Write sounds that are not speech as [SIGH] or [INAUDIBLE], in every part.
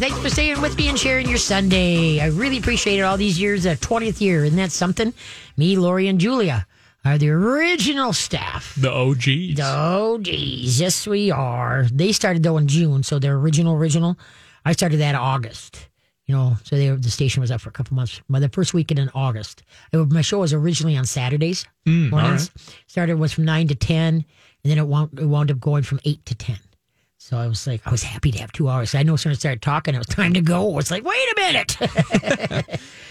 Thanks for staying with me and sharing your Sunday. I really appreciate it all these years, a 20th year. Isn't that something? Me, Lori, and Julia are the original staff. The OGs. The OGs. Yes, we are. They started though in June, so they're original, original. I started that August. You know, so they, the station was up for a couple months. By the first weekend in August, It my show was originally on Saturdays. Mm, mornings. Started was from nine to ten, and then it wound, it wound up going from eight to ten. So I was like, I was happy to have two hours. I know as soon as I started talking, it was time to go. It's like, wait a minute.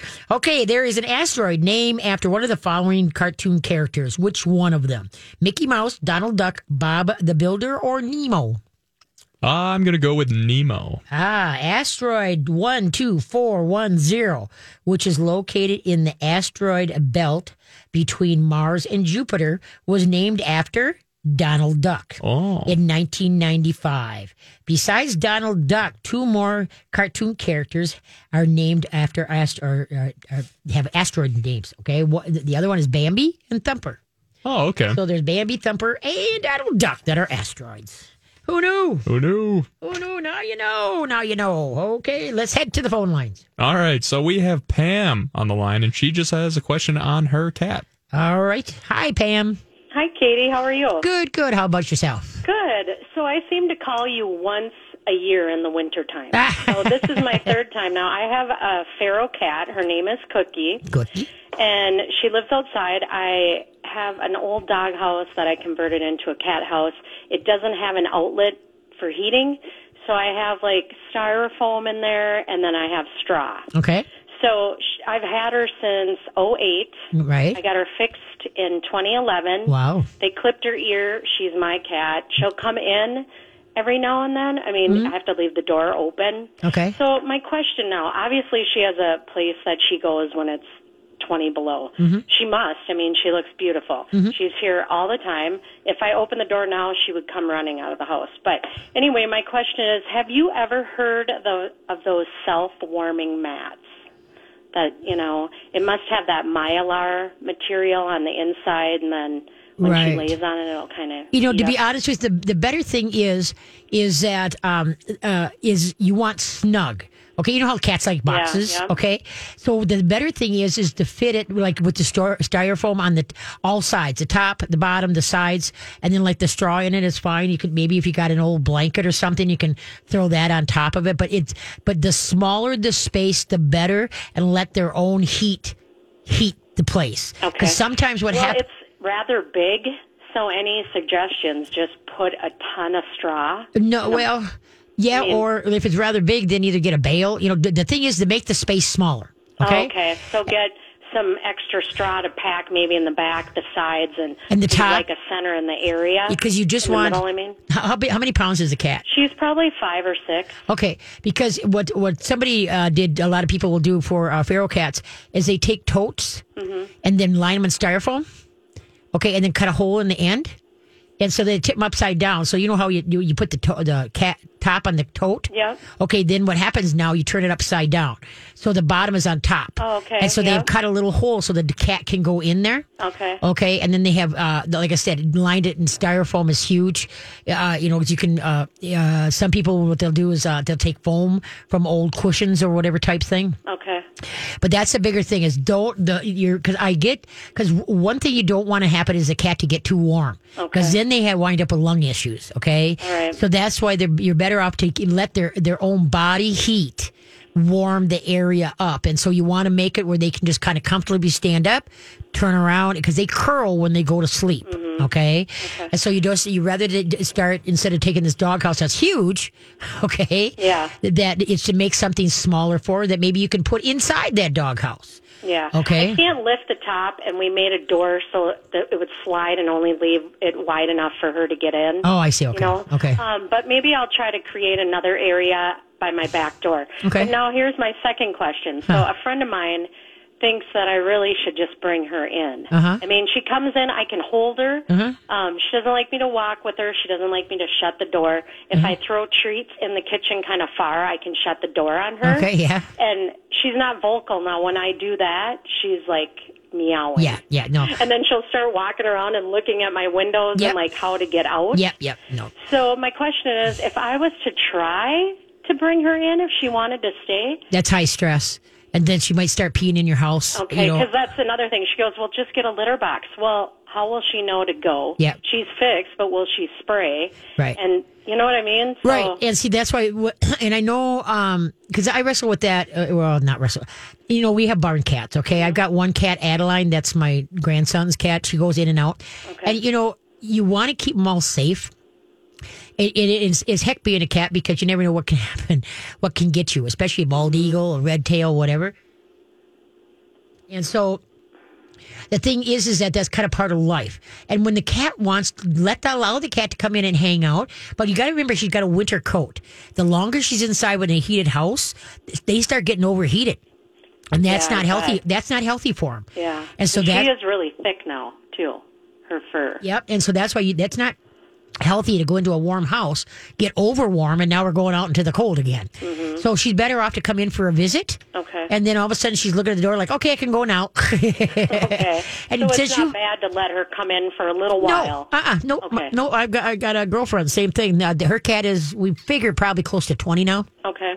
[LAUGHS] okay, there is an asteroid named after one of the following cartoon characters. Which one of them? Mickey Mouse, Donald Duck, Bob the Builder, or Nemo? I'm going to go with Nemo. Ah, asteroid 12410, which is located in the asteroid belt between Mars and Jupiter, was named after Donald Duck Oh. in 1995. Besides Donald Duck, two more cartoon characters are named after ast- or, or, or have asteroid names. Okay, What- the other one is Bambi and Thumper. Oh, okay. So there's Bambi, Thumper, and Donald Duck that are asteroids. Who knew? Who knew? Who knew? Now you know. Now you know. Okay, let's head to the phone lines. All right. So we have Pam on the line, and she just has a question on her cat. All right. Hi, Pam. Hi, Katie. How are you? Good, good. How about yourself? Good. So I seem to call you once a year in the wintertime. Ah. so this is my third time now. I have a feral cat. Her name is Cookie, Good. and she lives outside. I have an old dog house that I converted into a cat house. It doesn't have an outlet for heating, so I have like styrofoam in there, and then I have straw. Okay. So I've had her since '08. Right. I got her fixed in 2011. Wow. They clipped her ear. She's my cat. She'll come in every now and then. I mean, mm-hmm. I have to leave the door open. Okay. So my question now, obviously she has a place that she goes when it's 20 below. Mm-hmm. She must. I mean, she looks beautiful. Mm-hmm. She's here all the time. If I open the door now, she would come running out of the house. But anyway, my question is, have you ever heard of, the, of those self-warming mats? That, you know, it must have that mylar material on the inside and then when Right. she lays on it, it'll kind of You know, to be honest with you, the the better thing is is that um uh is you want snug. Okay, you know how cats like boxes. yeah. Okay, so the better thing is is to fit it like with the styrofoam on the all sides, the top, the bottom, the sides, and then like the straw in it is fine. You could maybe if you got an old blanket or something, you can throw that on top of it. But it's but the smaller the space, the better, and let their own heat heat the place. Okay. Because sometimes what well, happens. it's rather big, so any suggestions? Just put a ton of straw. No, well, yeah, mean- or if it's rather big, then either get a bale. You know, the, the thing is to make the space smaller. Okay. Okay. So get some extra straw to pack, maybe in the back, the sides, and And the top? like a center in the area. Because you just want. middle, I mean, how, how, how many pounds is a cat? she's probably five or six. Okay, because what what somebody uh, did, a lot of people will do for uh, feral cats is they take totes Mm-hmm. and then line them in styrofoam. Okay, and then cut a hole in the end, and so they tip them upside down. So you know how you you, you put the to- the cat top on the tote. Yeah. Okay, then what happens now? You turn it upside down, so the bottom is on top. Oh, okay, And so yeah. they've cut a little hole so the cat can go in there. Okay. Okay, and then they have, uh, like I said, lined it in styrofoam is huge. Uh, you know, cause you can. Uh, uh, some people what they'll do is uh, they'll take foam from old cushions or whatever type thing. Okay. But that's the bigger thing is don't the you're because I get because one thing you don't want to happen is a cat to get too warm because then they have wind up with lung issues. Okay, right. so that's why they're you're better off to let their their own body heat warm the area up and so you want to make it where they can just kind of comfortably stand up turn around because they curl when they go to sleep Mm-hmm. Okay? and so you just you rather start instead of taking this doghouse that's huge [LAUGHS] okay Yeah. that it's to make something smaller for that maybe you can put inside that doghouse Yeah. Okay. I can't lift the top, and we made a door so that it would slide and only leave it wide enough for her to get in. oh i see okay You know? okay Um, but maybe I'll try to create another area by my back door. Okay. But now here's my second question. So a friend of mine thinks that I really should just bring her in. Uh-huh. I mean, she comes in, I can hold her. Uh-huh. Um, she doesn't like me to walk with her. She doesn't like me to shut the door. If Mm-hmm. I throw treats in the kitchen kind of far, I can shut the door on her. okay yeah And she's not vocal now. When I do that, she's like meowing. yeah yeah no And then she'll start walking around and looking at my windows Yep. and like how to get out. yep yep no So my question is, if I was to try to bring her in if she wanted to stay? That's high stress. And then she might start peeing in your house. Okay, you know. because that's another thing. She goes, well, just get a litter box. Well, how will she know to go? Yeah. She's fixed, but will she spray? Right. And you know what I mean? So, Right, and see that's why, [CLEARS THROAT] and I know because I wrestle with that. Uh, well, not wrestle. You know, we have barn cats. Okay, I've got one cat, Adeline. That's my grandson's cat. She goes in and out, and you know, you want to keep them all safe. It, it is, is heck being a cat because you never know what can [LAUGHS] happen, what can get you, especially a bald mm-hmm. eagle, a red tail, whatever. And so the thing is, is that that's kind of part of life. And when the cat wants, let the, allow the cat to come in and hang out. But you got to remember, she's got a winter coat. The longer she's inside with a heated house, they start getting overheated, and that's Yeah, not healthy. bet. That's not healthy for them. Yeah. And so she that, is really thick now too. Her fur. yep. And so that's why you, that's not healthy to go into a warm house, get over warm, and now we're going out into the cold again. So she's better off to come in for a visit. Mm-hmm. Okay. And then all of a sudden she's looking at the door like, okay, I can go now. [LAUGHS] Okay. And so it's not you- bad to let her come in for a little No, while. uh, uh no, Okay. no. I've got, I got a girlfriend. Same thing. Uh, her cat is. We figure probably close to twenty now, Okay.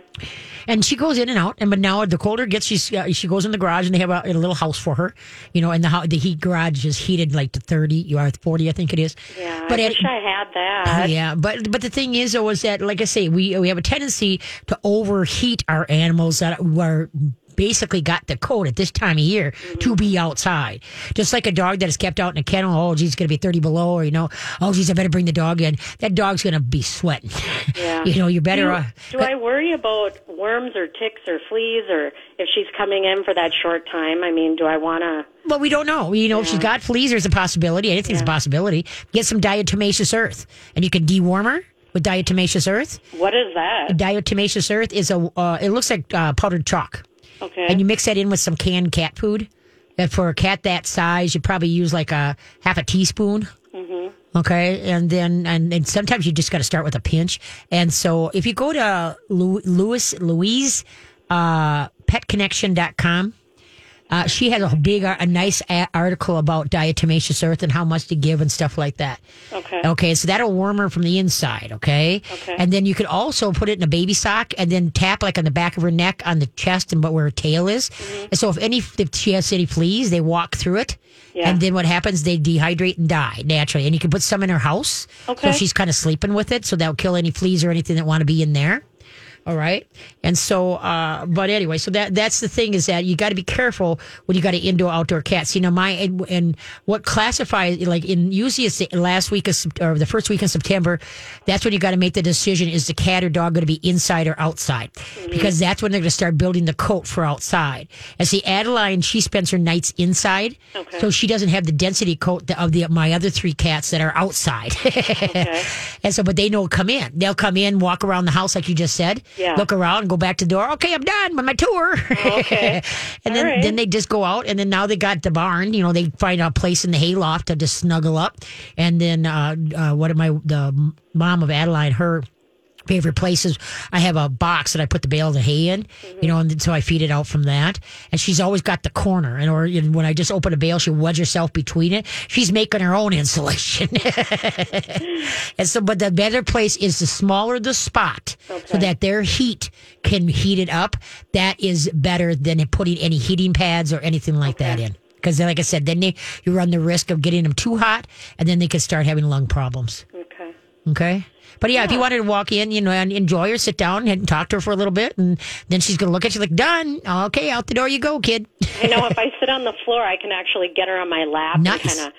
and she goes in and out. And but now the colder gets, she's uh, she goes in the garage, and they have a, a little house for her. You know, and the the heat garage is heated like to thirty. You are forty, I think it is. Yeah. but I wish I had that. yeah, but but the thing is, though, is that like I say, we we have a tendency to overheat our animals that are basically got the coat at this time of year to be outside. Just like a dog that is kept out in a kennel. Oh, geez, it's going to be thirty below, or you know, oh, geez, I better bring the dog in. That dog's going to be sweating. Yeah. [LAUGHS] you know, you're better. Do, off. do I worry about worms or ticks or fleas or if she's coming in for that short time? I mean, do I want to? Well, we don't know. You know, if she's got fleas, there's a possibility. Anything's a possibility. Get some diatomaceous earth, and you can deworm her with diatomaceous earth. What is that? Diatomaceous earth is a. Uh, it looks like uh, powdered chalk. Okay. and you mix that in with some canned cat food. And for a cat that size, you probably use like a half a teaspoon. Mm-hmm. Okay, and then and, and sometimes you just got to start with a pinch. And so if you go to Louis Louise uh, petconnection.com, uh, she has a big, a nice article about diatomaceous earth and how much to give and stuff like that. Okay. Okay, so that'll warm her from the inside. Okay. Okay. And then you could also put it in a baby sock and then tap like on the back of her neck, on the chest, and but where her tail is. Mm-hmm. And so if any, if she has any fleas, they walk through it. Yeah. And then what happens? They dehydrate and die naturally. And you can put some in her house. Okay. So she's kind of sleeping with it, so that'll kill any fleas or anything that want to be in there. All right. And so, uh, but anyway, so that that's the thing is that you got to be careful when you got an indoor outdoor cats. You know, my and, and what classifies like in usually it's the last week of or the first week in September. That's when you got to make the decision: is the cat or dog going to be inside or outside? Because that's when they're going to start building the coat for outside. And see, Adeline, she spends her nights inside, Okay. so she doesn't have the density coat of the my other three cats that are outside. Okay. [LAUGHS] And so, but they know come in. They'll come in, walk around the house like you just said. Yeah. Look around, go back to the door. Okay, I'm done with my tour. Okay. [LAUGHS] and All then right. then they just go out, and then now they got the barn. You know, they find a place in the hayloft to just snuggle up. And then uh, uh, what am I? The mom of Adeline, her favorite places. I have a box that I put the bale of hay in, you know, and so I feed it out from that. And she's always got the corner, and or know, when I just open a bale, she'll wedge herself between it. She's making her own [LAUGHS] insulation. [LAUGHS] and so, but the better place is the smaller the spot, so that their heat can heat it up. That is better than putting any heating pads or anything like that in. Because, like I said, then they, you run the risk of getting them too hot, and then they could start having lung problems. Okay. But yeah, if you wanted to walk in, you know, and enjoy her, sit down and talk to her for a little bit, and then she's going to look at you like, done. Okay, out the door you go, kid. I know if [LAUGHS] I sit on the floor, I can actually get her on my lap Nice. and kind of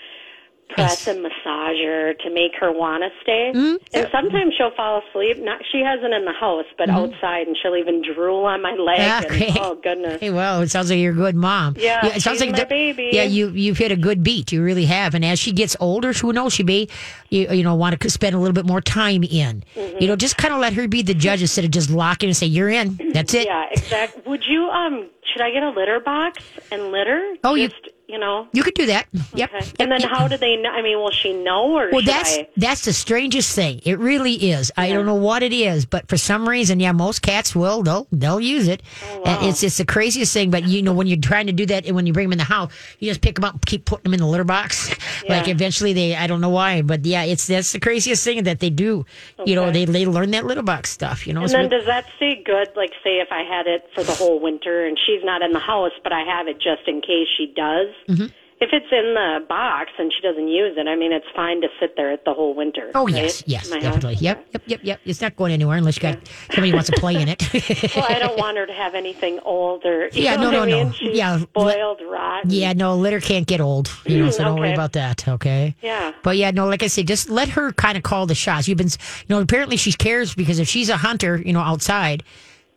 press and massage her to make her want to stay. Mm-hmm. And sometimes she'll fall asleep. Not she hasn't in the house, but outside, and she'll even drool on my leg. Ah, and, oh goodness. Hey, well, it sounds like you're a good mom. Yeah, it sounds she's like my the- baby. Yeah, you you've hit a good beat. You really have. And as she gets older, who knows? She may, you, you know, want to spend a little bit more time in. Mm-hmm. You know, just kind of let her be the judge instead of just locking and say you're in. That's it. Yeah, exactly. Would you um? Should I get a litter box and litter? Oh, Just, You know. You could do that. Yep. Okay. And then yep. how do they know? I mean, will she know or Well, that's I? that's the strangest thing. It really is. I don't know what it is, but for some reason, yeah, most cats will. They'll they'll use it. Oh, uh, And It's it's the craziest thing. But you know, when you're trying to do that, and when you bring them in the house, you just pick them up, and keep putting them in the litter box. Like eventually, they I don't know why, but yeah, it's that's the craziest thing that they do. You know, they they learn that litter box stuff. You know, And then does that stay good? Like, say if I had it for the whole winter and she's not in the house, but I have it just in case she does. Mm-hmm. If it's in the box and she doesn't use it, I mean, it's fine to sit there the whole winter. Oh right? yes, yes, my definitely. house. Yep, yep, yep, yep. It's not going anywhere unless you got somebody wants to play in it. [LAUGHS] Well, I don't want her to have anything old or Yeah, no, no, I no. She's Yeah, spoiled, rotten. Yeah, no, litter can't get old. You know, so don't worry about that. Okay. Yeah. But yeah, no, like I said, just let her kind of call the shots. You've been, you know, apparently she cares because if she's a hunter, you know, outside,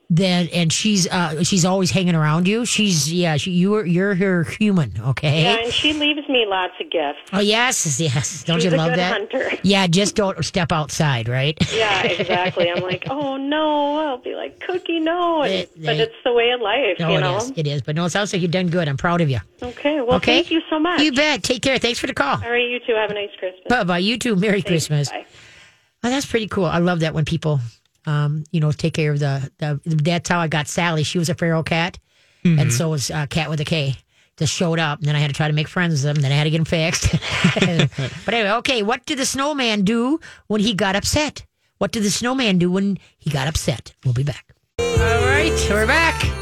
then and she's uh she's always hanging around you. She's yeah, she, you're you're her human. Okay. Yeah, and she leaves me lots of gifts. Oh yes, yes. Don't She's you a love good that? hunter. [LAUGHS] Yeah, just don't step outside, right? Yeah, exactly. I'm like, [LAUGHS] oh no. I'll be like, Cookie, no. And, They- but it's the way of life, No, you it know. is. It is. But no, it sounds like you've done good. I'm proud of you. Okay. Well, Okay. thank you so much. You bet. Take care. Thanks for the call. All right, you two have a nice Christmas. Bye bye. You too. Merry Thanks. Christmas. Bye. Oh, that's pretty cool. I love that when people, um, you know, take care of the, the. That's how I got Sally. She was a feral cat, and so was uh, Cat with a K. Just showed up, and then I had to try to make friends with them. Then I had to get them fixed. [LAUGHS] but anyway, okay. What did the snowman do when he got upset? What did the snowman do when he got upset? We'll be back. All right, we're back.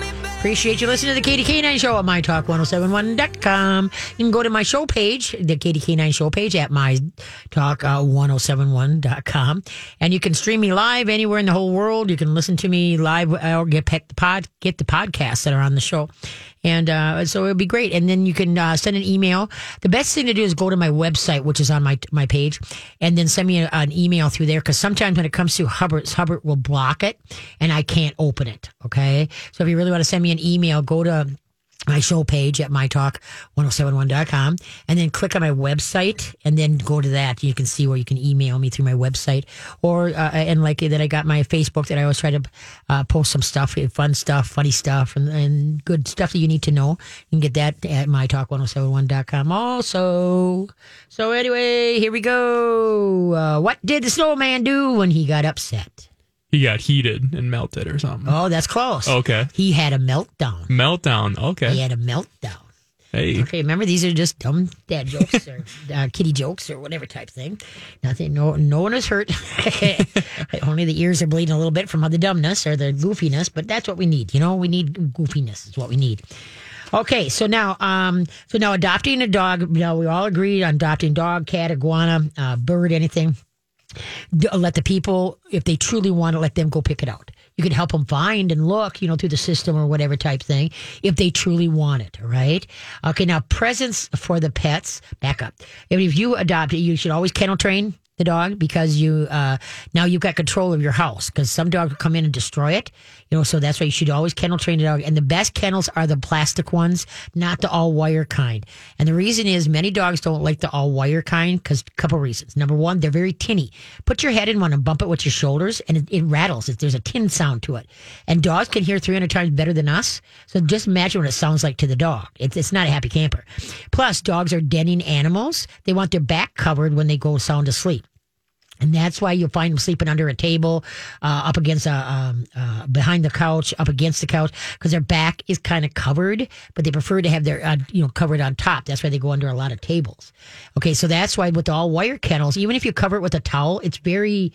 Appreciate you listening to the Katie K9 Show at mytalk1071.com. You can go to my show page, the Katie K9 Show page at mytalk1071.com. And you can stream me live anywhere in the whole world. You can listen to me live or get the pod, get the podcasts that are on the show. And uh, so it would be great. And then you can uh, send an email. The best thing to do is go to my website, which is on my my page, and then send me a, an email through there. Because sometimes when it comes to Hubbard, Hubbard will block it, and I can't open it. Okay, so if you really want to send me an email, go to my show page at mytalk1071.com and then click on my website and then go to that. You can see where you can email me through my website or, uh, and like that, I got my Facebook that I always try to uh, post some stuff, fun stuff, funny stuff, and, and good stuff that you need to know. You can get that at mytalk1071.com also. So anyway, here we go. Uh, what did the snowman do when he got upset? He got heated and melted or something. Oh, that's close. Okay. He had a meltdown. Meltdown. Okay. He had a meltdown. Hey. Okay, remember these are just dumb dad jokes or [LAUGHS] uh, kitty jokes or whatever type thing. Nothing, no, no one is hurt. [LAUGHS] Only the ears are bleeding a little bit from the dumbness or the goofiness, but that's what we need. You know, we need goofiness is what we need. Okay, so now, um, so now adopting a dog. You know, we all agreed on adopting dog, cat, iguana, uh, bird, anything. D- let the people, if they truly want to, let them go pick it out. You can help them find and look, you know, through the system or whatever type thing, if they truly want it. Right. Okay. Now, presents for the pets. Back up. If if you adopt it, you should always kennel train the dog because you uh, now you've got control of your house because some dogs will come in and destroy it. You know, so that's why you should always kennel train the dog. And the best kennels are the plastic ones, not the all wire kind. And the reason is many dogs don't like the all wire kind because a couple reasons. Number one, they're very tinny. Put your head in one and bump it with your shoulders, and it, it rattles. It, there's a tin sound to it. And dogs can hear 300 times better than us. So just imagine what it sounds like to the dog. It's, it's not a happy camper. Plus, dogs are denning animals. They want their back covered when they go sound asleep. And that's why you'll find them sleeping under a table, uh, up against a, um, uh, behind the couch, up against the couch, because their back is kind of covered, but they prefer to have their, uh, you know, covered on top. That's why they go under a lot of tables. Okay. So that's why with all wire kennels, even if you cover it with a towel, it's very,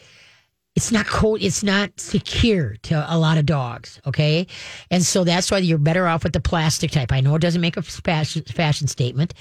it's not cold. It's not secure to a lot of dogs. Okay. And so that's why you're better off with the plastic type. I know it doesn't make a fashion, fashion statement.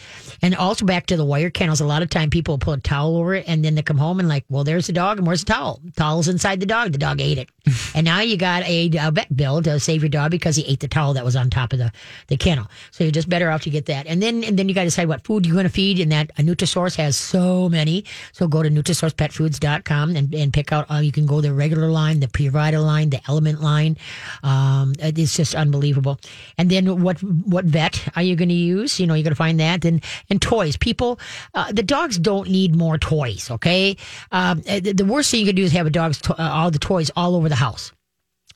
And also back to the wire kennels. A lot of time people put a towel over it and then they come home and like, well, there's the dog and where's the towel? towel's inside the dog. The dog ate it. [LAUGHS] and now you got a, a vet bill to save your dog because he ate the towel that was on top of the, the kennel. So you're just better off to get that. And then, and then you got to decide what food you're going to feed. And that a Nutrisource has so many. So go to NutrisourcePetFoods.com and, and pick out, uh, you can go the regular line, the PureVita line, the Element line. Um, it's just unbelievable. And then what, what vet are you going to use? You know, you're going to find that. And, and toys. People, uh, the dogs don't need more toys. Okay. Um, the, the worst thing you can do is have a dog's, to- uh, all the toys all over the house.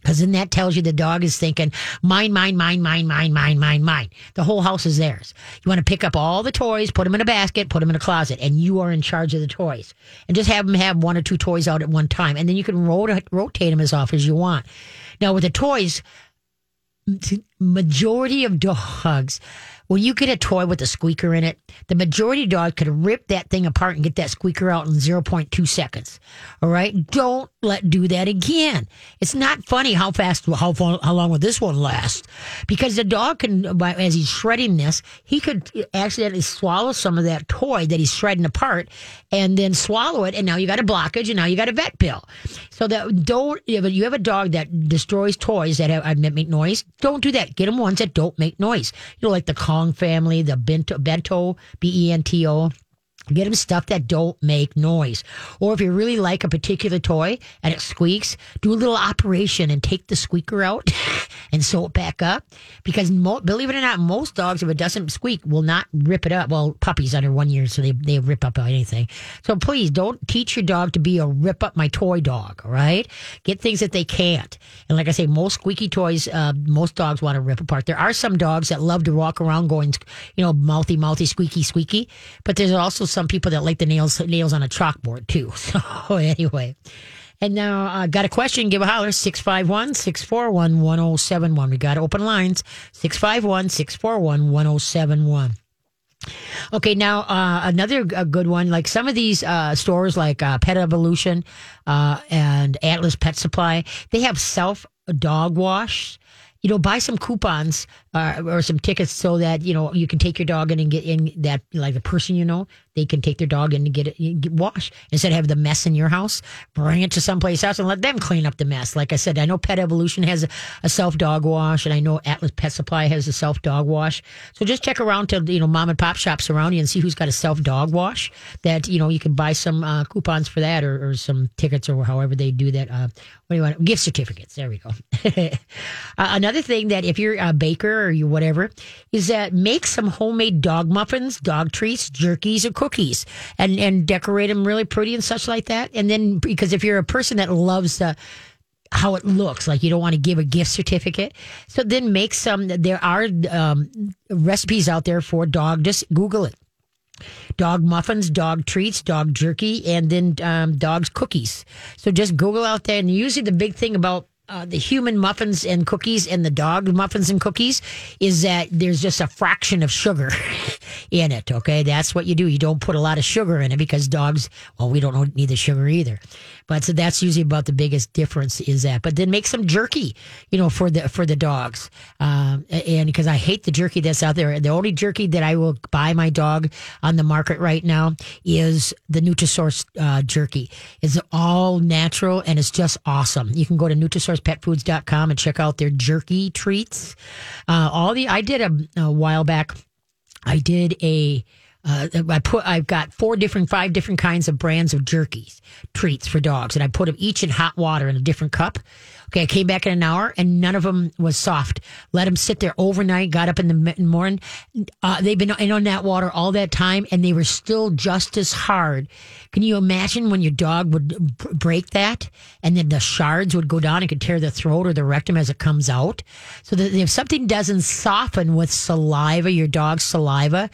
Because then that tells you the dog is thinking, mine, mine, mine, mine, mine, mine, mine, mine. The whole house is theirs. You want to pick up all the toys, put them in a basket, put them in a closet, and you are in charge of the toys. And just have them have one or two toys out at one time. And then you can rot- rotate them as often as you want. Now, with the toys, majority of dogs when you get a toy with a squeaker in it, the majority of dogs could rip that thing apart and get that squeaker out in 0.2 seconds. All right. Don't let do that again. It's not funny how fast, how, how long will this one last? Because the dog can, as he's shredding this, he could accidentally swallow some of that toy that he's shredding apart and then swallow it. And now you got a blockage and now you got a vet bill. So that don't, if you have a dog that destroys toys that have, make noise, don't do that. Get them ones that don't make noise. You know, like the Kong family, the Bento, Bento, B E N T O. Get them stuff that don't make noise. Or if you really like a particular toy and it squeaks, do a little operation and take the squeaker out [LAUGHS] and sew it back up. Because mo- believe it or not, most dogs, if it doesn't squeak, will not rip it up. Well, puppies under one year, so they, they rip up anything. So please don't teach your dog to be a rip up my toy dog, right? Get things that they can't. And like I say, most squeaky toys, uh, most dogs want to rip apart. There are some dogs that love to walk around going, you know, mouthy, mouthy, squeaky, squeaky. But there's also some people that like the nails nails on a chalkboard too. [LAUGHS] So anyway. And now I uh, got a question. Give a holler 651 641 1071. We got open lines 651 641 1071. Okay, now uh, another good one. Like some of these uh, stores, like uh, Pet Evolution uh, and Atlas Pet Supply, they have self dog wash you know, buy some coupons uh, or some tickets so that you know you can take your dog in and get in that like the person you know they can take their dog in and get it get washed instead of have the mess in your house. Bring it to someplace else and let them clean up the mess. Like I said, I know Pet Evolution has a, a self dog wash, and I know Atlas Pet Supply has a self dog wash. So just check around to you know mom and pop shops around you and see who's got a self dog wash that you know you can buy some uh, coupons for that or, or, some tickets or however they do that. Uh, what do you want? Gift certificates. There we go. [LAUGHS] uh, another thing that if you're a baker or you whatever is that make some homemade dog muffins, dog treats, jerkies, or cookies and, and decorate them really pretty and such like that. And then, because if you're a person that loves the, how it looks, like you don't want to give a gift certificate. So then make some, there are um, recipes out there for dog, just Google it dog muffins, dog treats, dog jerky, and then um, dogs cookies. So just Google out there. And usually the big thing about uh, the human muffins and cookies and the dog muffins and cookies is that there's just a fraction of sugar [LAUGHS] in it. Okay, that's what you do. You don't put a lot of sugar in it because dogs, well, we don't need the sugar either. But so that's usually about the biggest difference is that. But then make some jerky, you know, for the for the dogs. Um, and because I hate the jerky that's out there, the only jerky that I will buy my dog on the market right now is the Nutrisource uh, jerky. It's all natural and it's just awesome. You can go to NutrisourcePetFoods.com and check out their jerky treats. Uh, all the I did a, a while back. I did a uh, I put I've got four different, five different kinds of brands of jerky treats for dogs, and I put them each in hot water in a different cup. Okay, I came back in an hour and none of them was soft. Let them sit there overnight. Got up in the morning. Uh, they've been in on that water all that time, and they were still just as hard. Can you imagine when your dog would break that, and then the shards would go down and could tear the throat or the rectum as it comes out? So that if something doesn't soften with saliva, your dog's saliva,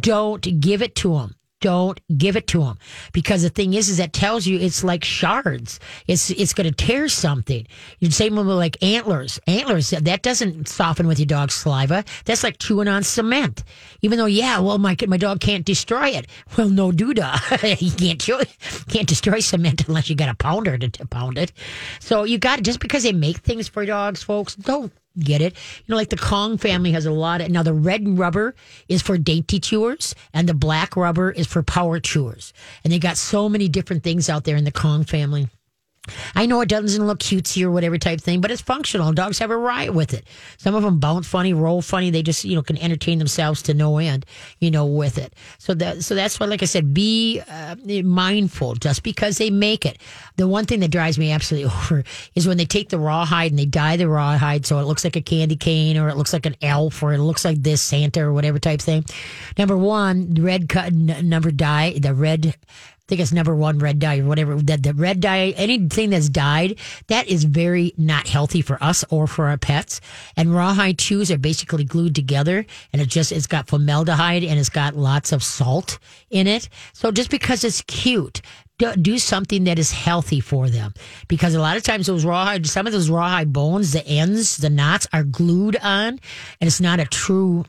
don't give it to them don't give it to them because the thing is, is that tells you it's like shards. It's it's going to tear something. You same with like antlers. Antlers that doesn't soften with your dog's saliva. That's like chewing on cement. Even though, yeah, well, my my dog can't destroy it. Well, no doodah. [LAUGHS] he can't chew it. Can't destroy cement unless you got a pounder to, to pound it. So you got it, just because they make things for dogs, folks, don't get it. You know, like the Kong family has a lot of. Now, the red rubber is for dainty chewers, and the black rubber is for power chewers. And they got so many different things out there in the Kong family. I know it doesn't look cutesy or whatever type thing, but it's functional. Dogs have a riot with it. Some of them bounce funny, roll funny. They just you know can entertain themselves to no end, you know, with it. So that so that's why, like I said, be uh, mindful. Just because they make it, the one thing that drives me absolutely [LAUGHS] over is when they take the rawhide and they dye the rawhide so it looks like a candy cane or it looks like an elf or it looks like this Santa or whatever type thing. Number one, red cut number dye, the red think it's number one red dye or whatever. That the red dye, anything that's dyed, that is very not healthy for us or for our pets. And rawhide chews are basically glued together, and it just it's got formaldehyde and it's got lots of salt in it. So just because it's cute. do- something that is healthy for them because a lot of times those rawhide, some of those rawhide bones, the ends, the knots are glued on, and it's not a true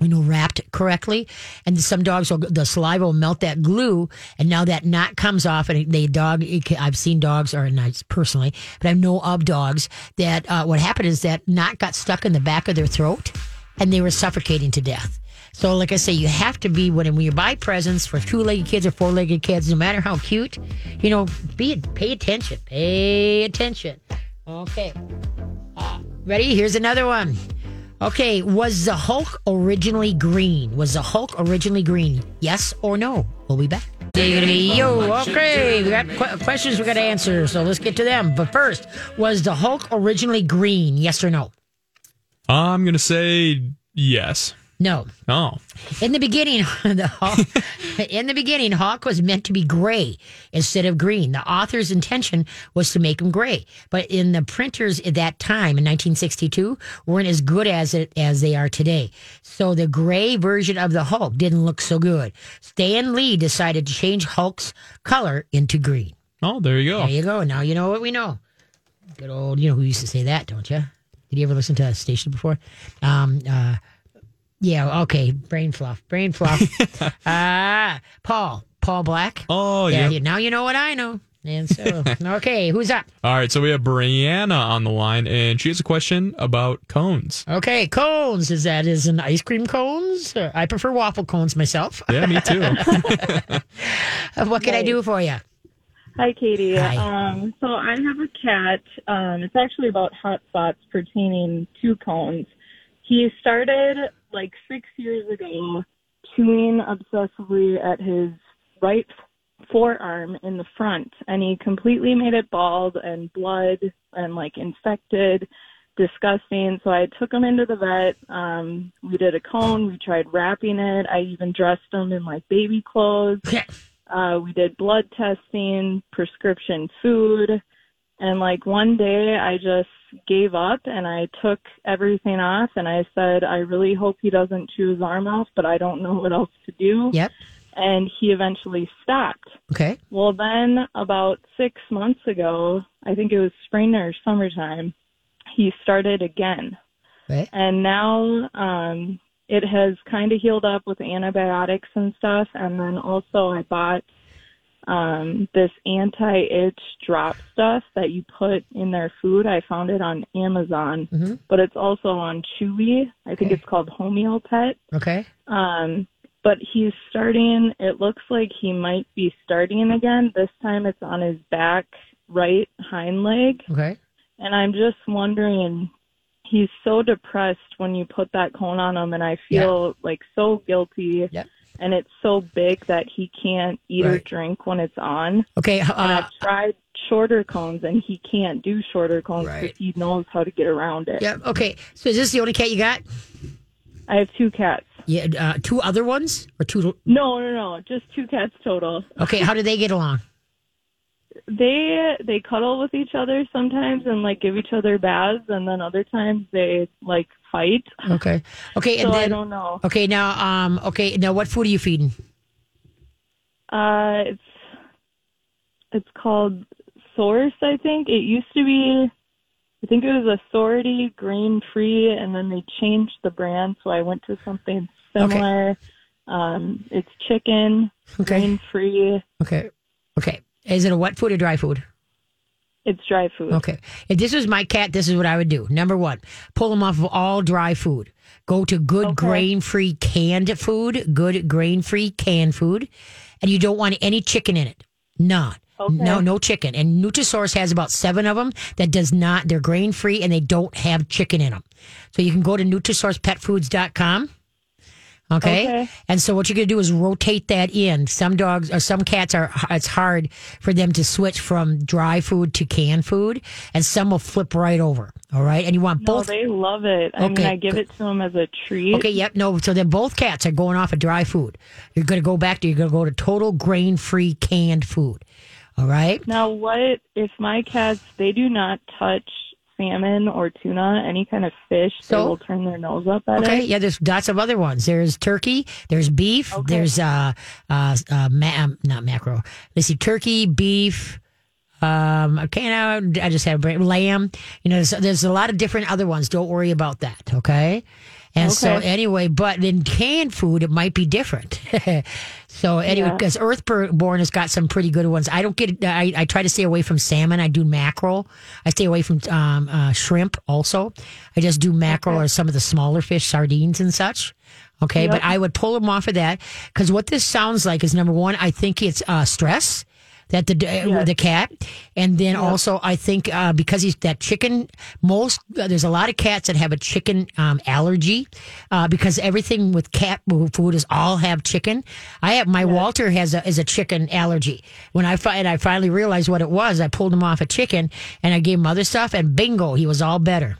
you know, wrapped correctly. And some dogs will, the saliva will melt that glue. And now that knot comes off and they dog, I've seen dogs or not personally, but I know of dogs that, uh, what happened is that knot got stuck in the back of their throat and they were suffocating to death. So, like I say, you have to be when when you buy presents for two-legged kids or four-legged kids, no matter how cute, you know, be pay attention, pay attention. Okay, uh, ready? Here's another one. Okay, was the Hulk originally green? Was the Hulk originally green? Yes or no? We'll be back. Yo, okay, we got qu- questions we got to answer, so let's get to them. But first, was the Hulk originally green? Yes or no? I'm going to say yes. No. Oh, In the beginning, [LAUGHS] the Hulk, in the beginning, Hulk was meant to be gray instead of green. The author's intention was to make him gray, but in the printers at that time in 1962 weren't as good as it as they are today. So the gray version of the Hulk didn't look so good. Stan Lee decided to change Hulk's color into green. oh, there you go. There you go. Now you know what we know. Good old, you know who used to say that, don't you? Did you ever listen to a station before? Um, uh, yeah, okay. Brain fluff. Brain fluff. [LAUGHS] Ah, Paul. Paul Black. Oh, yeah. yeah. Now you know what I know. And so, [LAUGHS] okay, who's up? All right, so we have Brianna on the line, and she has a question about cones. Okay, cones. Is that is an ice cream cones? Uh, I prefer waffle cones myself. Yeah, me too. Uh, [LAUGHS] what can I do for you? Hi, Katie. Hi. Um, so I have a cat. Um, it's actually about hot spots pertaining to cones. He started like six years ago chewing obsessively at his right forearm in the front, and he completely made it bald and blood and like infected, disgusting. So I took him into the vet. Um, we did a cone. We tried wrapping it. I even dressed him in like baby clothes. Uh, we did blood testing, prescription food, and like one day I just gave up and I took everything off and I said, I really hope he doesn't chew his arm off, but I don't know what else to do. Yep. And he eventually stopped. Okay. Well, then about six months ago, I think it was spring or summertime, he started again Right. and now um it has kind of healed up with antibiotics and stuff and then also i bought um this anti-itch drop stuff that you put in their food i found it on amazon Mhm. but it's also on chewy i think Okay. it's called homeopet Okay. um but he's starting it looks like he might be starting again this time it's on his back right hind leg Okay. and I'm just wondering, he's so depressed when you put that cone on him, and I feel like so guilty. Yep. And it's so big that he can't eat or drink when it's on. Okay. And Uh, I've tried shorter cones, and he can't do shorter cones because Right. he knows how to get around it. yeah. Okay. So is this the only cat you got? I have two cats. Yeah. Uh, two other ones or two? No, no, no, just two cats total. Okay. How do they get along? They they cuddle with each other sometimes and like give each other baths, and then other times they like fight. Okay. Okay. So And I don't know. Okay. Now. Um. Okay. Now, what food are you feeding? Uh, it's it's called Source, I think. It used to be, I think it was Authority grain free, and then they changed the brand, so I went to something similar. Okay. Um, it's chicken, Okay. grain free. Okay. Okay. Is it a wet food or dry food? It's dry food. Okay. If this was my cat, this is what I would do. Number one, pull them off of all dry food. Go to good Okay. grain free canned food, good grain free canned food. And you don't want any chicken in it. None. Okay. No, no chicken. And Nutrisource has about seven of them that does not, they're grain free and they don't have chicken in them. So you can go to NutrisourcePetFoods.com. Okay? Okay. And so what you're going to do is rotate that in. Some dogs or some cats are, it's hard for them to switch from dry food to canned food, and some will flip right over. All right. And you want No, both. they love it. I mean, I give it to them as a treat. Okay, yep, no. So then both cats are going off of dry food. You're going to go back to, you're going to go to total grain free canned food. All right. Now, what if my cats they do not touch salmon or tuna, any kind of fish? So? they will turn their nose up at Okay, it. yeah, there's lots of other ones. There's turkey, there's beef, Okay. there's uh uh, uh ma- um, not mackerel. Let's see, turkey, beef. Um, okay, now I just had a brain, lamb. You know, there's, there's a lot of different other ones. Don't worry about that. Okay. And so anyway, but in canned food, it might be different. [LAUGHS] so anyway, Yeah. because Earthborn has got some pretty good ones. I don't get. I, I try to stay away from salmon. I do mackerel. I stay away from um, uh, shrimp. Also, I just do mackerel or some of the smaller fish, sardines and such. Okay, but I would pull them off of that because what this sounds like is number one. I think it's uh, stress that the uh, the cat, and then also I think uh, because he's that chicken. Most uh, there's a lot of cats that have a chicken um, allergy uh, because everything with cat food is all have chicken. I have my Walter has a is a chicken allergy. When I fi- and I finally realized what it was, I pulled him off a chicken and I gave him other stuff, and bingo, he was all better.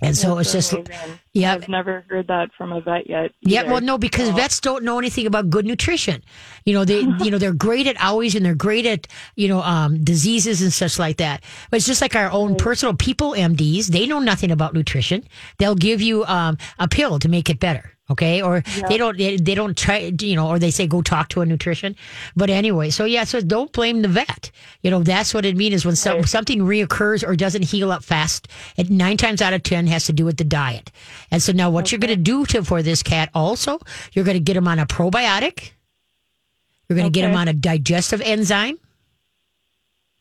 And so it's just Amazing. yeah, I've never heard that from a vet yet. yeah, well, no, because vets don't know anything about good nutrition. You know, they, [LAUGHS] you know, they're great at always, and they're great at, you know, um, diseases and such like that. But it's just like our own personal people, MDs. They know nothing about nutrition. They'll give you um, a pill to make it better. Okay, or they don't, they, they don't try, you know, or they say go talk to a nutrition. But anyway, so yeah, so don't blame the vet. You know, that's what it means is when some, something reoccurs or doesn't heal up fast. It nine times out of ten has to do with the diet. And so now, what you're going to do to for this cat also, you're going to get him on a probiotic. You're going to get him on a digestive enzyme.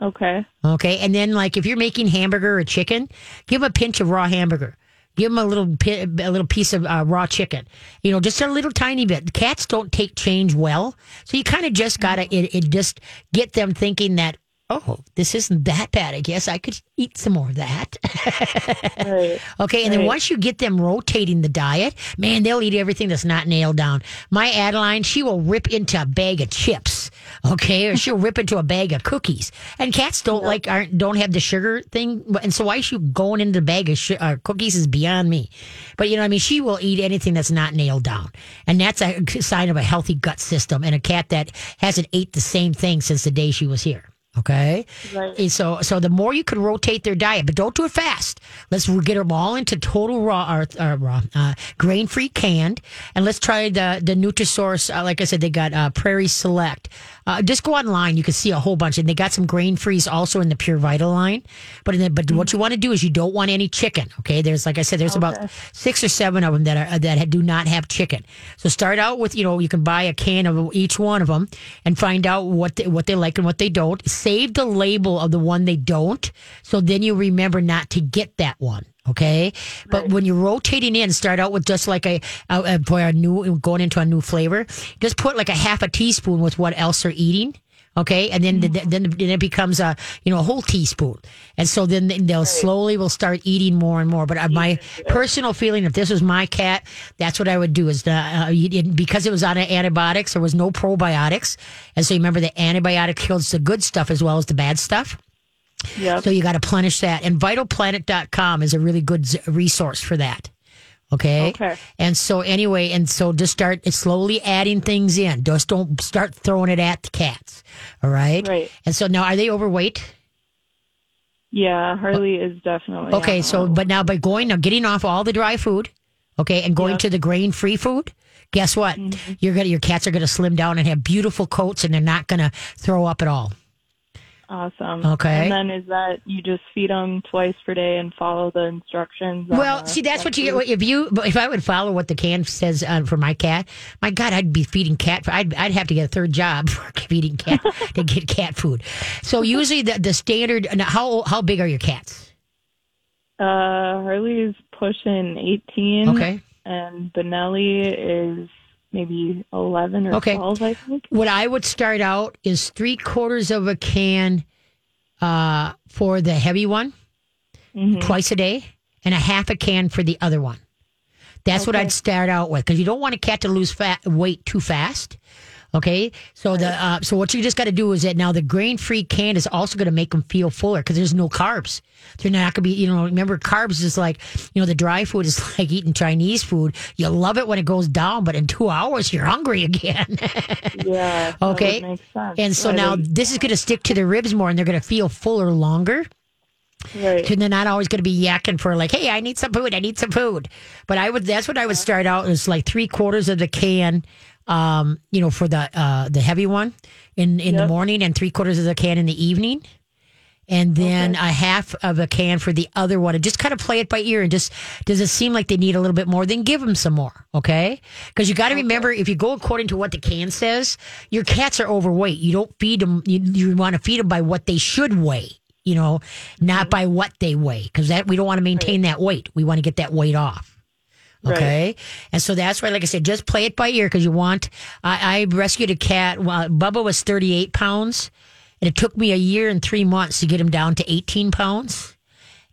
Okay. Okay, and then like if you're making hamburger or chicken, give him a pinch of raw hamburger. Give them a little a little piece of uh, raw chicken. You know, just a little tiny bit. Cats don't take change well, so you kind of just gotta it, it just get them thinking that oh, this isn't that bad. I guess I could eat some more of that. Right. [LAUGHS] Okay, and then Right. once you get them rotating the diet, man, they'll eat everything that's not nailed down. My Adeline, she will rip into a bag of chips, okay, or she'll rip into a bag of cookies. And cats don't like aren't don't have the sugar thing, and so why she going into the bag of sh- uh, cookies is beyond me. But you know, what I mean, she will eat anything that's not nailed down, and that's a sign of a healthy gut system and a cat that hasn't ate the same thing since the day she was here. Okay. Right. And So, so the more you can rotate their diet, but don't do it fast. Let's get them all into total raw, or, uh, raw, uh, grain free canned, and let's try the the Nutrisource. Uh, like I said, they got uh, Prairie Select. Uh, just go online; you can see a whole bunch, and they got some grain frees also in the PureVita line. But in the, but what you want to do is you don't want any chicken. Okay, there's like I said, there's about six or seven of them that are that do not have chicken. So start out with you know you can buy a can of each one of them and find out what they, what they like and what they don't. Save the label of the one they don't, so then you remember not to get that one. Okay, but when you're rotating in, start out with just like a, a, a for a new going into a new flavor. Just put like a half a teaspoon with what else they're eating. Okay, and then then then it becomes a you know a whole teaspoon, and so then they'll slowly will start eating more and more. But uh, my personal feeling, if this was my cat, that's what I would do. Is the, uh, because it was on antibiotics, there was no probiotics, and so you remember the antibiotic kills the good stuff as well as the bad stuff. Yep. So you got to plenish that. And vitalplanet.com is a really good resource for that. Okay. Okay. And so anyway, and so just start slowly adding things in. Just don't start throwing it at the cats. All right. Right. And so now are they overweight? Yeah, Harley is definitely. Okay. So, but now by going, now getting off all the dry food, okay, and going Yeah. to the grain free food, guess what? Mm-hmm. You're gonna, your cats are going to slim down and have beautiful coats and they're not going to throw up at all. Awesome. Okay. And then is that you just feed them twice per day and follow the instructions? Well, the see, that's what you get. If you, if I would follow what the can says uh, for my cat, my God, I'd be feeding cat. I'd, I'd have to get a third job [LAUGHS] for feeding cat to get [LAUGHS] cat food. So usually the the standard. How how big are your cats? Uh, Harley's pushing 18. Okay. And Benelli is maybe 11 or Okay. 12, I think. What I would start out is three quarters of a can uh, for the heavy one, twice a day, and a half a can for the other one. That's what I'd start out with because you don't want a cat to lose fat weight too fast. Okay, so the uh, so what you just got to do is that now the grain free can is also going to make them feel fuller because there's no carbs. They're not going to be you know remember carbs is like you know the dry food is [LAUGHS] like eating Chinese food. You love it when it goes down, but in two hours you're hungry again. [LAUGHS] Yeah. Okay. would make sense. and so Right, now this is going to stick to the ribs more, and they're going to feel fuller longer. Right. And they're not always going to be yakking for like, hey, I need some food. I need some food. But I would. That's what I would start out is like three quarters of the can, um, you know, for the uh, the heavy one in in the morning, and three quarters of the can in the evening. And then a half of a can for the other one, and just kind of play it by ear. And just does it seem like they need a little bit more? Then give them some more, okay? Because you got to remember, if you go according to what the can says, your cats are overweight. You don't feed them. You, you want to feed them by what they should weigh you know, not by what they weigh, because that we don't want to maintain that weight. We want to get that weight off. Right. Okay, and so that's why, like I said, just play it by ear because you want. I, I rescued a cat. Well, Bubba was thirty eight pounds, and it took me a year and three months to get him down to eighteen pounds.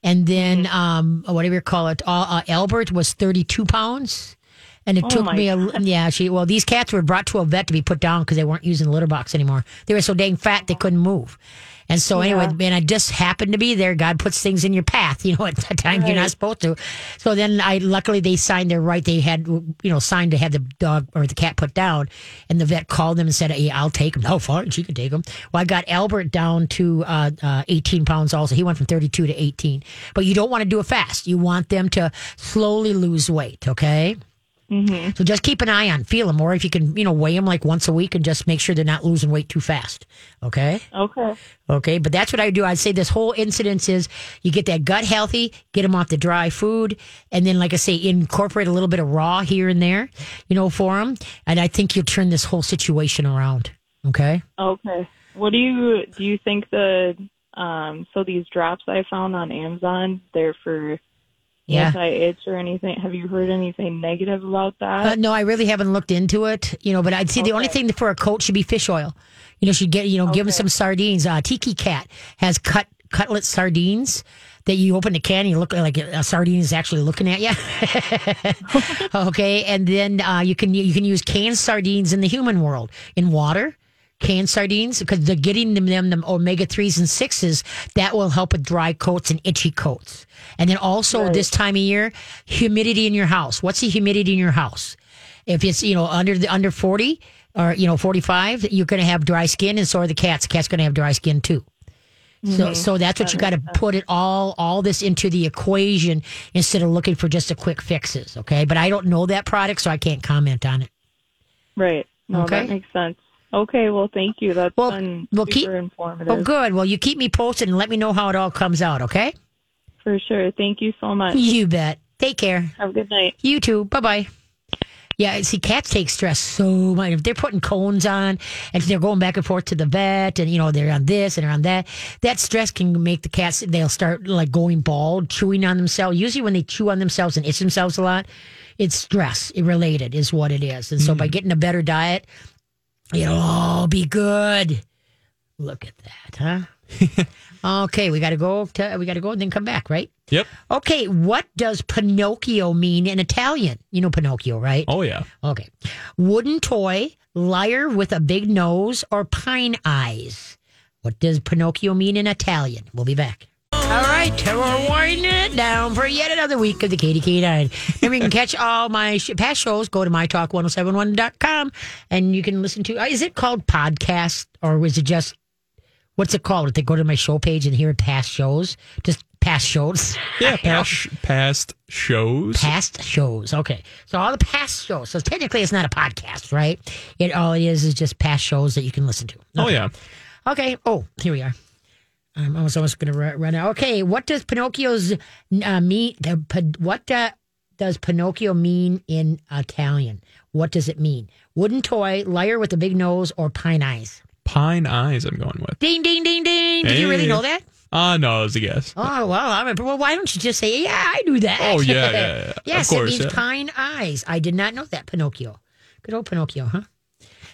And then, Mm-hmm. um, whatever you call it, uh, uh, Albert was thirty two pounds. And it Oh took me a yeah. She well, these cats were brought to a vet to be put down because they weren't using the litter box anymore. They were so dang fat they couldn't move. And so anyway, man, I just happened to be there. God puts things in your path, [LAUGHS] you know, at that time you're not supposed to. So then I luckily they signed their right. They had you know signed to have the dog or the cat put down, and the vet called them and said, "Hey, I'll take him." Oh, fine, she can take him. Well, I got Albert down to uh, uh, 18 pounds. Also, he went from 32 to 18. But you don't want to do it fast. You want them to slowly lose weight. Okay. So just keep an eye on, feel them, or if you can, you know, weigh them like once a week and just make sure they're not losing weight too fast. Okay. Okay. Okay, but that's what I do. I'd say this whole incidence is you get that gut healthy, get them off the dry food, and then, like I say, incorporate a little bit of raw here and there, you know, for them. And I think you'll turn this whole situation around. Okay. Okay. What do you do? You think the um so these drops I found on Amazon they're for Yeah. anti-itch or anything? Have you heard anything negative about Uh, that? no, I really haven't looked into it, you know, but I'd say the only thing for a coat should be fish oil. You know, should get, you know, give them some sardines. Uh, Tiki Cat has cut cutlet sardines that you open the can and you look like a sardine is actually looking at you. [LAUGHS] [LAUGHS] okay. And then, uh, you can, you can use canned sardines in the human world in water. Canned sardines because they're getting them, them them omega threes and sixes that will help with dry coats and itchy coats. And then also this time of year, humidity in your house. What's the humidity in your house? If it's you know under the under forty or you know forty five, you're going to have dry skin, and so are the cats. The cat's going to have dry skin too. So mm-hmm. so that's what you got to put it all all this into the equation instead of looking for just a quick fixes. Okay, but I don't know that product, so I can't comment on it. Right. No, Okay. that makes sense. Okay, well thank you. That's Well- been well, super keep- informative. Oh, good. Well, you keep me posted and let me know how it all comes out. Okay. For sure. Thank you so much. You bet. Take care. Have a good night. You too. Bye bye. Yeah, see, cats take stress so much. If they're putting cones on and they're going back and forth to the vet and, you know, they're on this and they're on that, that stress can make the cats, they'll start like going bald, chewing on themselves. Usually when they chew on themselves and itch themselves a lot, it's stress related, is what it is. And so mm-hmm. by getting a better diet, it'll all be good. Look at that, huh? [LAUGHS] okay, we got to go. To, we got to go and then come back, right? Yep. Okay, what does Pinocchio mean in Italian? You know Pinocchio, right? Oh yeah. Okay. Wooden toy, liar with a big nose, or pine eyes? What does Pinocchio mean in Italian? We'll be back. All right, we're winding it down for yet another week of the KDK9. Remember, you can [LAUGHS] catch all my sh- past shows. Go to mytalk1071.com and you can listen to. Uh, is it called podcast or is it just what's it called? If they go to my show page and hear past shows, just past shows. Yeah. [LAUGHS] Past past shows. past shows. Okay. So all the past shows. So technically it's not a podcast, right? It all it is is just past shows that you can listen to. Oh yeah. Okay. Oh, here we are. Um, I was almost going to run out. Okay. What does Pinocchio's uh, mean? The, what uh, does Pinocchio mean in Italian? What does it mean? Wooden toy, liar with a big nose, or pine eyes? Pine eyes. I'm going with. Ding, ding, ding, ding. Did you really know that? Ah, no, it was a guess. Oh well, I mean, well, why don't you just say, "Yeah, I knew that"? Oh, yeah, yeah, [LAUGHS] yeah. yes, Of course, it means yeah. pine eyes. I did not know that. Pinocchio, good old Pinocchio, huh?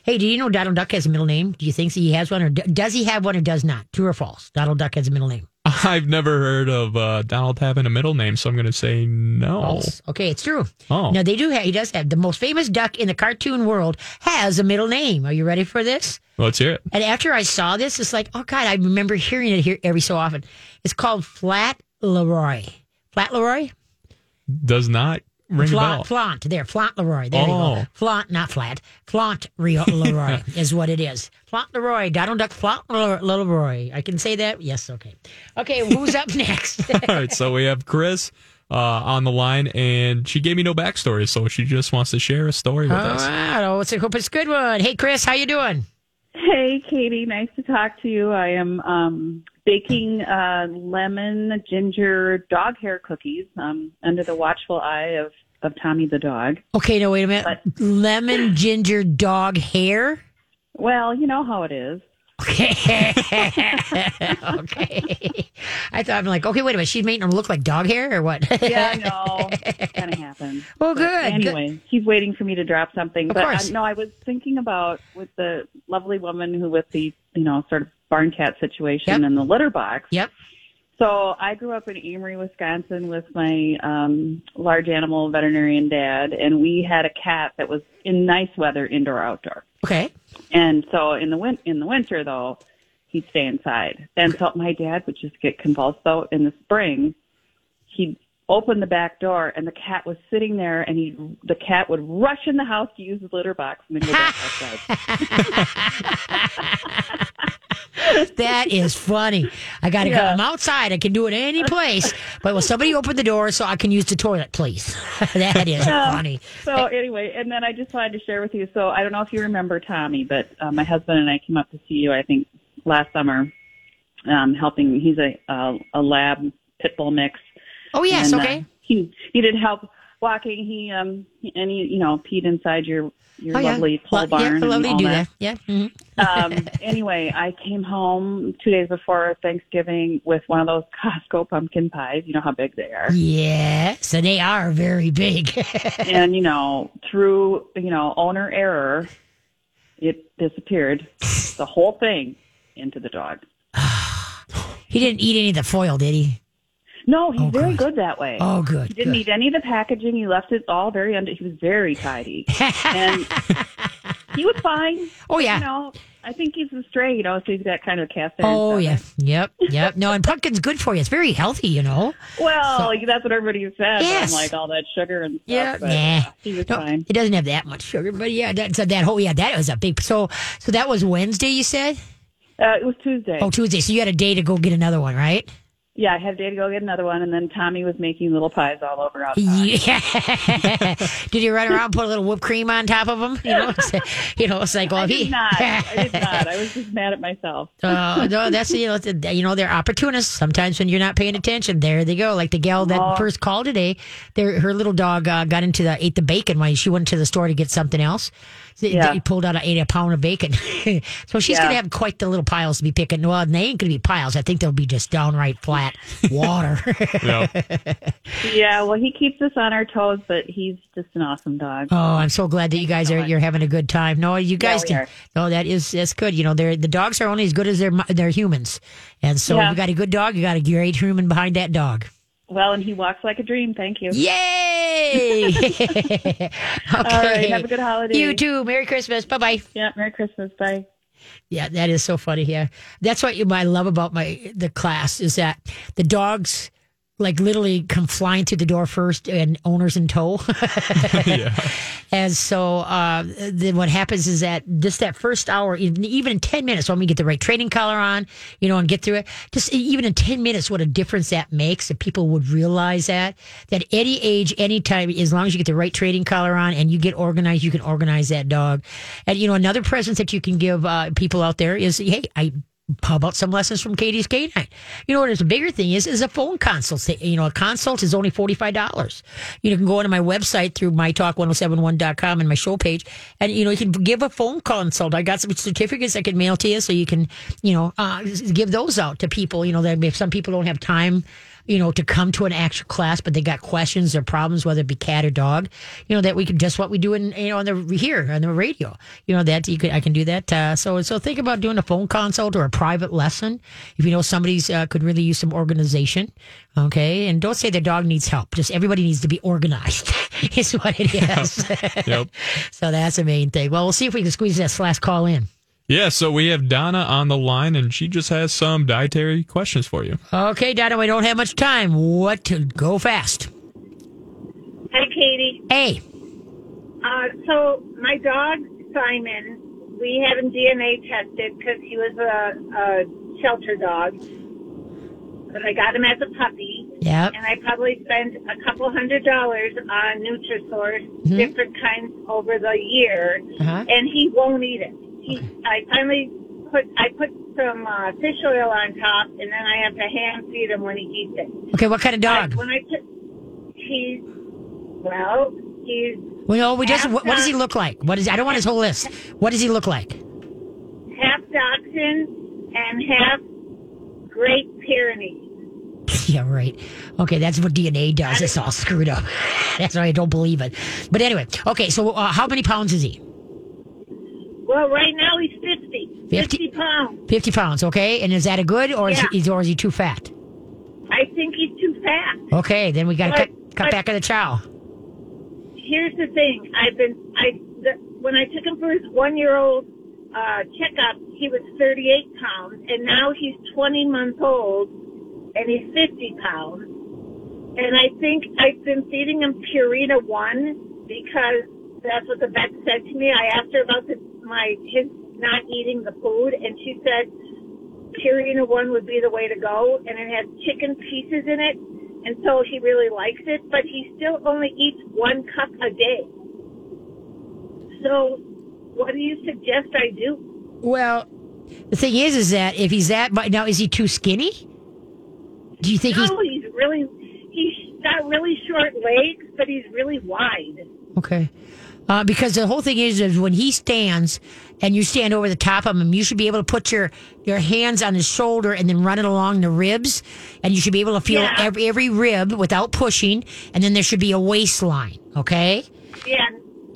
Hey, do you know Donald Duck has a middle name? Do you think he has one, or does he have one, or does not? True or false? Donald Duck has a middle name. [LAUGHS] I've never heard of uh, Donald having a middle name, so I'm going to say no. False. Okay, it's true. Oh. No, they do have, he does have, the most famous duck in the cartoon world has a middle name. Are you ready for this? Let's hear it. And after I saw this, it's like, oh God, I remember hearing it here every so often. It's called Flat Leroy. Flat Leroy? Does not ring a Flaunt, bell. flaunt, there, flaunt Leroy. There you Oh. go. Flaunt, not flat. Flaunt Rio- Leroy [LAUGHS] is what it is. Flaunt Leroy, Donald Duck, Flaunt Leroy- Leroy. I can say that? Yes, okay. Okay, who's up [LAUGHS] next? [LAUGHS] All right, so we have Chris uh, on the line, and she gave me no backstory, so she just wants to share a story with All us. right, oh, it's, I hope it's a good one. Hey, Chris, how you doing? Hey, Katie. Nice to talk to you. I am um, baking uh, lemon ginger dog hair cookies um, under the watchful eye of, of Tommy the dog. Okay, no, wait a minute. Lemon [LAUGHS] ginger dog hair? Well, you know how it is. Okay. [LAUGHS] okay. I thought I'm like, okay, wait a minute. She's making him look like dog hair or what? Yeah, I [LAUGHS] know. kind of happened. Oh, But good. Anyway, he's waiting for me to drop something. Of but course. uh, no, I was thinking about with the lovely woman who with the you know sort of barn cat situation Yep. and the litter box. Yep. So I grew up in Amery, Wisconsin, with my um, large animal veterinarian dad, and we had a cat that was in nice weather, indoor outdoor. Okay. And so in the win- in the winter though, he'd stay inside. And so my dad would just get convulsed though in the spring. He'd open the back door and the cat was sitting there and he the cat would rush in the house to use the litter box and then go back outside. [LAUGHS] That is funny. I got to Yeah. come outside. I can do it any place. But will somebody open the door so I can use the toilet, please? [LAUGHS] that is funny. So anyway, and then I just wanted to share with you. So I don't know if you remember Tommy, but uh, my husband and I came up to see you. I think last summer, um, helping. He's a a, a lab pit bull mix. Oh, yes. And, uh, okay. he needed help walking. He um and he you know peed inside your your oh, yeah. lovely pole Lo- barn. Yeah, lovely do that. Yeah. mhm. um, [LAUGHS] anyway, I came home two days before Thanksgiving with one of those Costco pumpkin pies. You know how big they are. Yeah. So they are very big. [LAUGHS] and you know through you know owner error it disappeared the whole thing into the dog [SIGHS] he didn't eat any of the foil, did he? No he's Oh, very good. good that way Oh, good. he didn't good. eat any of the packaging he left it all very under he was very tidy [LAUGHS] and he was fine Oh, yeah. you know i think he's a stray you know so he's got kind of a cast Oh iron yeah, stomach. yep, yep. No, and pumpkin's good for you. It's very healthy, you know. well that's what everybody says Yes. i'm like all that sugar and stuff Yeah, but nah. he was No, fine it doesn't have that much sugar, but yeah, that so that whole yeah, that was a big. So so that was Wednesday, you said. uh, it was tuesday Oh, Tuesday. So you had a day to go get another one, right? Yeah i had a day to go get another one and then tommy was making little pies all over outside [LAUGHS] Yeah. [LAUGHS] Did you run around put a little whipped cream on top of them? You know, it's, you know, it's like well, I he. not. I did [LAUGHS] not. I was just mad at myself. Uh, no, that's you know, it's- you know they're opportunists. Sometimes when you're not paying attention, there they go. Like the gal that Oh. first called today, their her little dog uh, got into the ate the bacon while she went to the store to get something else. They, Yeah. they pulled out a, ate a pound of bacon, [LAUGHS] so she's Yeah. gonna have quite the little piles to be picking. Well, they ain't gonna be piles. I think they'll be just downright flat [LAUGHS] water. Yep. [LAUGHS] Yeah, well, he keeps us on our toes, but he's just an awesome dog. Oh, I'm so glad that you guys are you're having a good time. No, you guys we can. No, that is that's good. You know, they're the dogs are only as good as their their humans, and so Yeah. you got a good dog, you got a great human behind that dog. Well, and he walks like a dream. Thank you. Yay! okay. [LAUGHS] [LAUGHS] All right. Have a good holiday. You too. Merry Christmas. Bye bye. Yeah. Merry Christmas. Bye. Yeah, that is so funny. Yeah, that's what you, I love about my the class is that the dogs like literally come flying through the door first and owners in tow. [LAUGHS] yeah. And so uh, then what happens is that just that first hour, even, even in 10 minutes, when we get the right training collar on, you know, and get through it, just even in 10 minutes, what a difference that makes if people would realize that, that any age, anytime, as long as you get the right training collar on and you get organized, you can organize that dog. And, you know, another present that you can give uh, people out there is, hey, I how about some lessons from Katie's K9? You know what? There's a bigger thing is is a phone consult. You know, a consult is only forty five dollars. You can go onto my website through mytalk1071.com and my show page, and you know you can give a phone consult. I got some certificates I can mail to you, so you can you know uh, give those out to people. You know, that if some people don't have time. You know, to come to an actual class, but they got questions or problems, whether it be cat or dog, you know, that we can just what we do in, you know, on the here on the radio, you know, that you could, I can do that. Uh, so, so think about doing a phone consult or a private lesson. If you know somebody's uh, could really use some organization. Okay. And don't say their dog needs help. Just everybody needs to be organized [LAUGHS] is what it [LAUGHS] is. Yep. [LAUGHS] so that's the main thing. Well, we'll see if we can squeeze this last call in. Yeah, so we have Donna on the line, and she just has some dietary questions for you. Okay, Donna, we don't have much time. What to go fast? Hi, Katie. Hey. Uh, so my dog Simon, we had him DNA tested because he was a, a shelter dog. But I got him as a puppy, Yep. and I probably spent a couple hundred dollars on Nutrisource, different kinds over the year, Uh-huh. and he won't eat it. I finally put I put some uh, fish oil on top, and then I have to hand feed him when he eats it. Okay, what kind of dog? I, when I took, he's well, he's Well, we just. What, what does he look like? What is? I don't want his whole list. What does he look like? half dachshund and half Great Pyrenees. [LAUGHS] Yeah, right. Okay, that's what DNA does. It's all screwed up. [LAUGHS] That's why I don't believe it. But anyway, okay. So, uh, how many pounds is he? Well, right now he's 50. 50? 50 pounds. Fifty pounds. Okay, and is that a good, or is he, or is he too fat? I think he's too fat. Okay, then we got to cut, cut but- back on the chow. Here's the thing. I've been, I, the, when I took him for his one year old uh, checkup, he was 38 pounds, and now he's 20 months old, and he's 50 pounds. And I think I've been feeding him Purina 1 because that's what the vet said to me. I asked her about the, my his not eating the food, and she said Purina 1 would be the way to go, and it has chicken pieces in it, and so he really likes it, but he still only eats one cup a day. So, what do you suggest I do? Well, the thing is, is that if he's that now, is he too skinny? Do you think he's No, he's really, he's got really short legs, but he's really wide. Okay. Uh, because the whole thing is, is when he stands and you stand over the top of him, you should be able to put your, your hands on his shoulder and then run it along the ribs. And you should be able to feel Yeah. every, every rib without pushing. And then there should be a waistline. Okay. Yeah.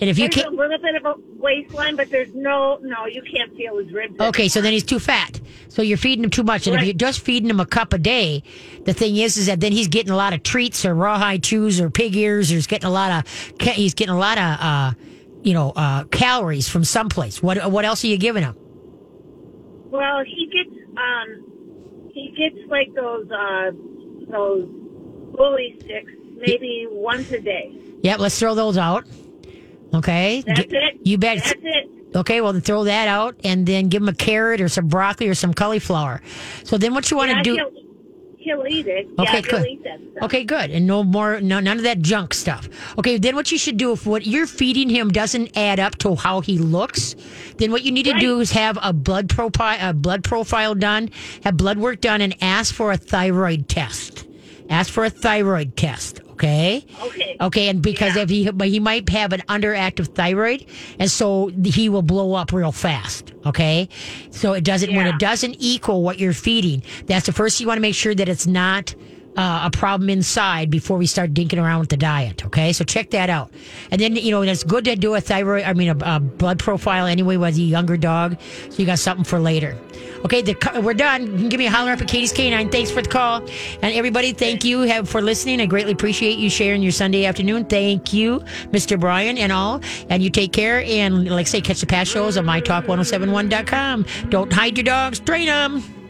And if you There's can't, a little bit of a waistline, but there's no, no, you can't feel his ribs. okay, so then he's too fat. So you're feeding him too much. And if you're just feeding him a cup a day, the thing is, is that then he's getting a lot of treats or rawhide chews or pig ears or he's getting a lot of, he's getting a lot of, uh, you know, uh, calories from someplace. What, what else are you giving him? Well, he gets, um, he gets like those, uh, those bully sticks, maybe once a day. Yep, let's throw those out. Okay. That's it. You bet. That's it. Okay, well, then throw that out and then give him a carrot or some broccoli or some cauliflower. So then what you want to Yeah, do. he'll, he'll eat it. Okay, yeah, good. he'll eat that stuff. Okay, good. And no more, no, none of that junk stuff. Okay, then what you should do if what you're feeding him doesn't add up to how he looks, then what you need to do is have a blood profile, a blood profile done, have blood work done, and ask for a thyroid test. Ask for a thyroid test. Okay. Okay. Okay, and because if he but he might have an underactive thyroid, and so he will blow up real fast. Okay, so it doesn't when it doesn't equal what you're feeding. That's the first you want to make sure that it's not. Uh, a problem inside before we start dinking around with the diet. Okay, so check that out, and then you know it's good to do a thyroid. I mean a, a blood profile anyway with a younger dog, so you got something for later. Okay, the, we're done. Give me a holler up at Katie's Canine. Thanks for the call. And everybody, thank you have, for listening. I greatly appreciate you sharing your Sunday afternoon. Thank you, Mr. Brian and all. And you take care. And like I say, catch the past shows on mytalk1071.com. Don't hide your dogs, train them.